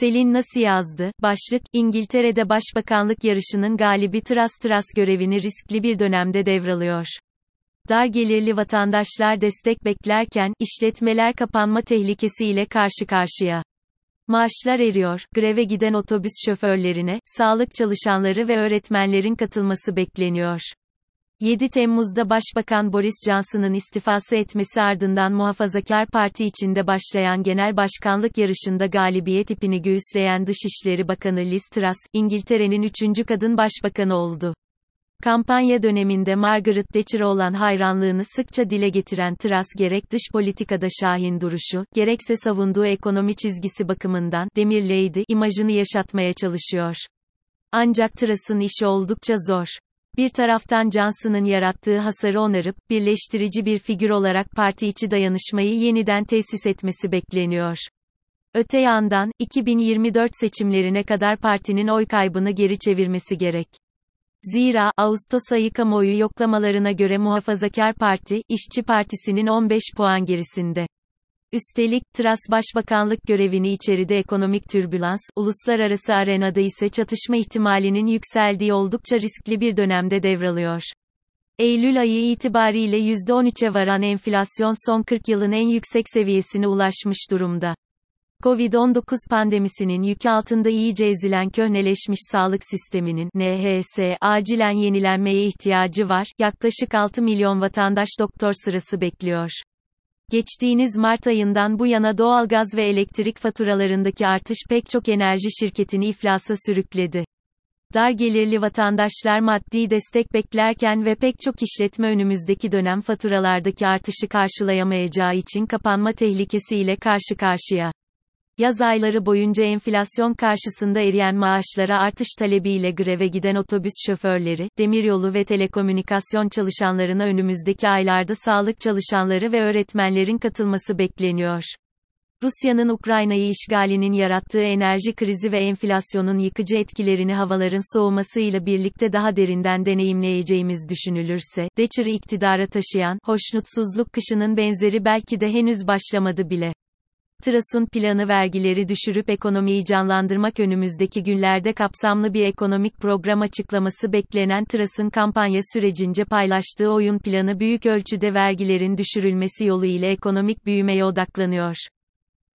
Selin nasıl yazdı? Başlık, İngiltere'de başbakanlık yarışının galibi Tras Tras görevini riskli bir dönemde devralıyor. Dar gelirli vatandaşlar destek beklerken, işletmeler kapanma tehlikesiyle karşı karşıya. Maaşlar eriyor, greve giden otobüs şoförlerine, sağlık çalışanları ve öğretmenlerin katılması bekleniyor. 7 Temmuz'da Başbakan Boris Johnson'ın istifası etmesi ardından Muhafazakar Parti içinde başlayan genel başkanlık yarışında galibiyet ipini göğüsleyen Dışişleri Bakanı Liz Truss, İngiltere'nin üçüncü kadın başbakanı oldu. Kampanya döneminde Margaret Thatcher'a olan hayranlığını sıkça dile getiren Truss gerek dış politikada şahin duruşu, gerekse savunduğu ekonomi çizgisi bakımından Demir Lady imajını yaşatmaya çalışıyor. Ancak Truss'ın işi oldukça zor. Bir taraftan Johnson'ın yarattığı hasarı onarıp, birleştirici bir figür olarak parti içi dayanışmayı yeniden tesis etmesi bekleniyor. Öte yandan, 2024 seçimlerine kadar partinin oy kaybını geri çevirmesi gerek. Zira, Ağustos ayı kamuoyu yoklamalarına göre Muhafazakar Parti, İşçi Partisi'nin 15 puan gerisinde. Üstelik, Truss başbakanlık görevini içeride ekonomik türbülans, uluslararası arenada ise çatışma ihtimalinin yükseldiği oldukça riskli bir dönemde devralıyor. Eylül ayı itibariyle %13'e varan enflasyon son 40 yılın en yüksek seviyesine ulaşmış durumda. Covid-19 pandemisinin yükü altında iyice ezilen köhneleşmiş sağlık sisteminin NHS acilen yenilenmeye ihtiyacı var. Yaklaşık 6 milyon vatandaş doktor sırası bekliyor. Geçtiğiniz Mart ayından bu yana doğalgaz ve elektrik faturalarındaki artış pek çok enerji şirketini iflasa sürükledi. Dar gelirli vatandaşlar maddi destek beklerken ve pek çok işletme önümüzdeki dönem faturalardaki artışı karşılayamayacağı için kapanma tehlikesiyle karşı karşıya. Yaz ayları boyunca enflasyon karşısında eriyen maaşlara artış talebiyle greve giden otobüs şoförleri, demiryolu ve telekomünikasyon çalışanlarına önümüzdeki aylarda sağlık çalışanları ve öğretmenlerin katılması bekleniyor. Rusya'nın Ukrayna'yı işgalinin yarattığı enerji krizi ve enflasyonun yıkıcı etkilerini havaların soğumasıyla birlikte daha derinden deneyimleyeceğimiz düşünülürse, Thatcher'ı iktidara taşıyan, hoşnutsuzluk kışının benzeri belki de henüz başlamadı bile. Truss'un planı vergileri düşürüp ekonomiyi canlandırmak önümüzdeki günlerde kapsamlı bir ekonomik program açıklaması beklenen Truss'ın kampanya sürecince paylaştığı oyun planı büyük ölçüde vergilerin düşürülmesi yolu ile ekonomik büyümeye odaklanıyor.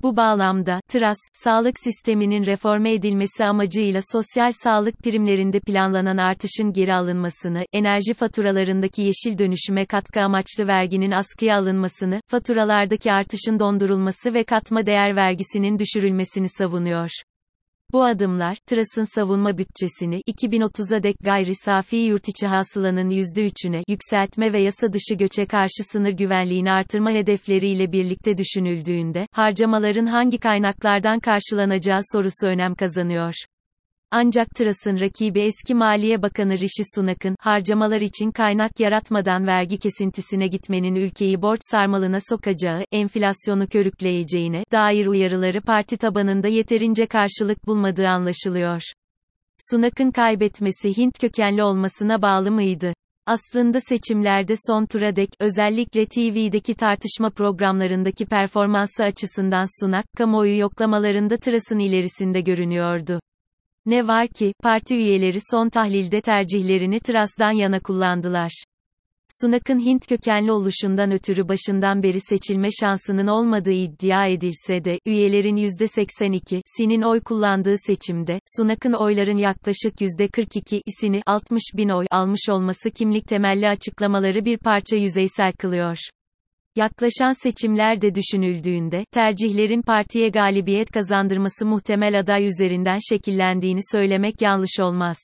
Bu bağlamda, Truss, sağlık sisteminin reforme edilmesi amacıyla sosyal sağlık primlerinde planlanan artışın geri alınmasını, enerji faturalarındaki yeşil dönüşüme katkı amaçlı verginin askıya alınmasını, faturalardaki artışın dondurulması ve katma değer vergisinin düşürülmesini savunuyor. Bu adımlar, Truss'ın savunma bütçesini 2030'a dek gayri safi yurtiçi hasılanın %3'üne yükseltme ve yasa dışı göçe karşı sınır güvenliğini artırma hedefleriyle birlikte düşünüldüğünde, harcamaların hangi kaynaklardan karşılanacağı sorusu önem kazanıyor. Ancak Truss'ın rakibi eski Maliye Bakanı Rishi Sunak'ın, harcamalar için kaynak yaratmadan vergi kesintisine gitmenin ülkeyi borç sarmalına sokacağı, enflasyonu körükleyeceğine, dair uyarıları parti tabanında yeterince karşılık bulmadığı anlaşılıyor. Sunak'ın kaybetmesi Hint kökenli olmasına bağlı mıydı? Aslında seçimlerde son tura dek, özellikle TV'deki tartışma programlarındaki performansı açısından Sunak, kamuoyu yoklamalarında Truss'ın ilerisinde görünüyordu. Ne var ki, parti üyeleri son tahlilde tercihlerini Truss'dan yana kullandılar. Sunak'ın Hint kökenli oluşundan ötürü başından beri seçilme şansının olmadığı iddia edilse de, üyelerin %82'sinin oy kullandığı seçimde, Sunak'ın oyların yaklaşık %42'sini 60 bin oy almış olması kimlik temelli açıklamaları bir parça yüzeysel kılıyor. Yaklaşan seçimlerde düşünüldüğünde, tercihlerin partiye galibiyet kazandırması muhtemel aday üzerinden şekillendiğini söylemek yanlış olmaz.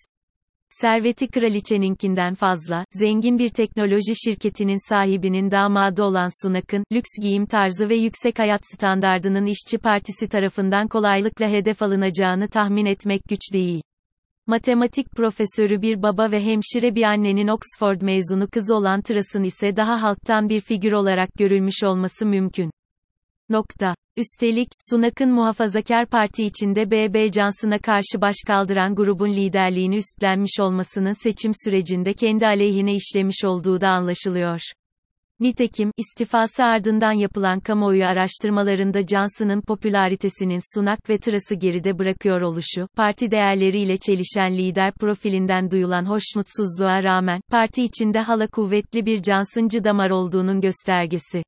Serveti kraliçeninkinden fazla, zengin bir teknoloji şirketinin sahibinin damadı olan Sunak'ın, lüks giyim tarzı ve yüksek hayat standardının işçi partisi tarafından kolaylıkla hedef alınacağını tahmin etmek güç değil. Matematik profesörü bir baba ve hemşire bir annenin Oxford mezunu kızı olan Truss'ın ise daha halktan bir figür olarak görülmüş olması mümkün. Nokta. Üstelik, Sunak'ın Muhafazakar Parti içinde B.B. Johnson'a karşı baş kaldıran grubun liderliğini üstlenmiş olmasının seçim sürecinde kendi aleyhine işlemiş olduğu da anlaşılıyor. Nitekim, istifası ardından yapılan kamuoyu araştırmalarında Johnson'ın popülaritesinin Sunak ve Truss'ı geride bırakıyor oluşu, parti değerleriyle çelişen lider profilinden duyulan hoşnutsuzluğa rağmen, parti içinde hala kuvvetli bir Johnson'cı damar olduğunun göstergesi.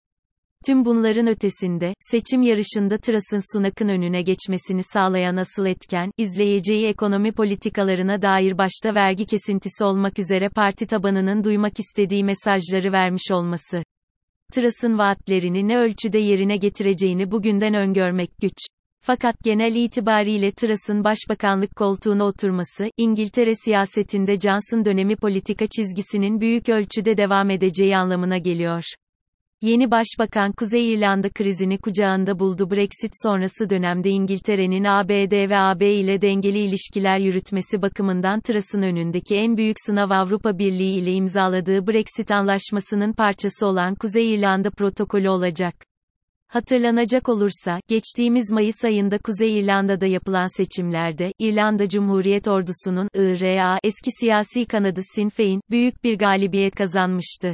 Tüm bunların ötesinde, seçim yarışında Truss'ın Sunak'ın önüne geçmesini sağlayan asıl etken, izleyeceği ekonomi politikalarına dair başta vergi kesintisi olmak üzere parti tabanının duymak istediği mesajları vermiş olması. Truss'ın vaatlerini ne ölçüde yerine getireceğini bugünden öngörmek güç. Fakat genel itibariyle Truss'ın başbakanlık koltuğuna oturması, İngiltere siyasetinde Johnson dönemi politika çizgisinin büyük ölçüde devam edeceği anlamına geliyor. Yeni Başbakan Kuzey İrlanda krizini kucağında buldu Brexit sonrası dönemde İngiltere'nin ABD ve AB ile dengeli ilişkiler yürütmesi bakımından Truss'ın önündeki en büyük sınav Avrupa Birliği ile imzaladığı Brexit anlaşmasının parçası olan Kuzey İrlanda protokolü olacak. Hatırlanacak olursa, geçtiğimiz Mayıs ayında Kuzey İrlanda'da yapılan seçimlerde, İrlanda Cumhuriyet Ordusu'nun, IRA, eski siyasi kanadı Sinn Féin, büyük bir galibiyet kazanmıştı.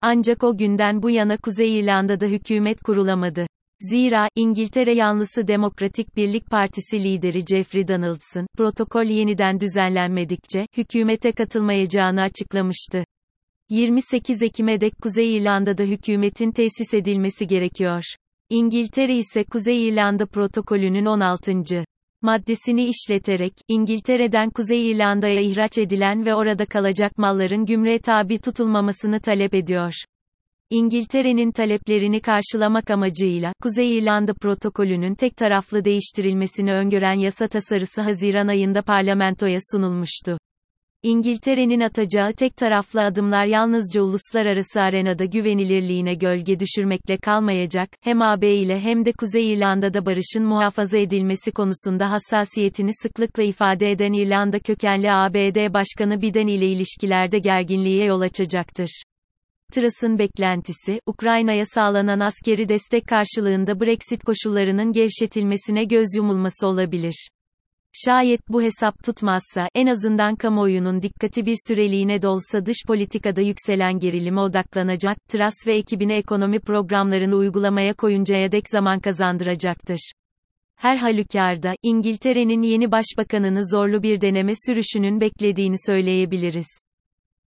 Ancak o günden bu yana Kuzey İrlanda'da hükümet kurulamadı. Zira, İngiltere yanlısı Demokratik Birlik Partisi lideri Jeffrey Donaldson, protokol yeniden düzenlenmedikçe, hükümete katılmayacağını açıklamıştı. 28 Ekim'e dek Kuzey İrlanda'da hükümetin tesis edilmesi gerekiyor. İngiltere ise Kuzey İrlanda protokolünün 16 maddesini işleterek, İngiltere'den Kuzey İrlanda'ya ihraç edilen ve orada kalacak malların gümrüğe tabi tutulmamasını talep ediyor. İngiltere'nin taleplerini karşılamak amacıyla, Kuzey İrlanda protokolünün tek taraflı değiştirilmesini öngören yasa tasarısı Haziran ayında parlamentoya sunulmuştu. İngiltere'nin atacağı tek taraflı adımlar yalnızca uluslararası arenada güvenilirliğine gölge düşürmekle kalmayacak, hem AB ile hem de Kuzey İrlanda'da barışın muhafaza edilmesi konusunda hassasiyetini sıklıkla ifade eden İrlanda kökenli ABD Başkanı Biden ile ilişkilerde gerginliğe yol açacaktır. Truss'ın beklentisi, Ukrayna'ya sağlanan askeri destek karşılığında Brexit koşullarının gevşetilmesine göz yumulması olabilir. Şayet bu hesap tutmazsa, en azından kamuoyunun dikkati bir süreliğine de olsa dış politikada yükselen gerilime odaklanacak, Truss ve ekibine ekonomi programlarını uygulamaya koyuncaya dek zaman kazandıracaktır. Her halükarda, İngiltere'nin yeni başbakanını zorlu bir deneme sürüşünün beklediğini söyleyebiliriz.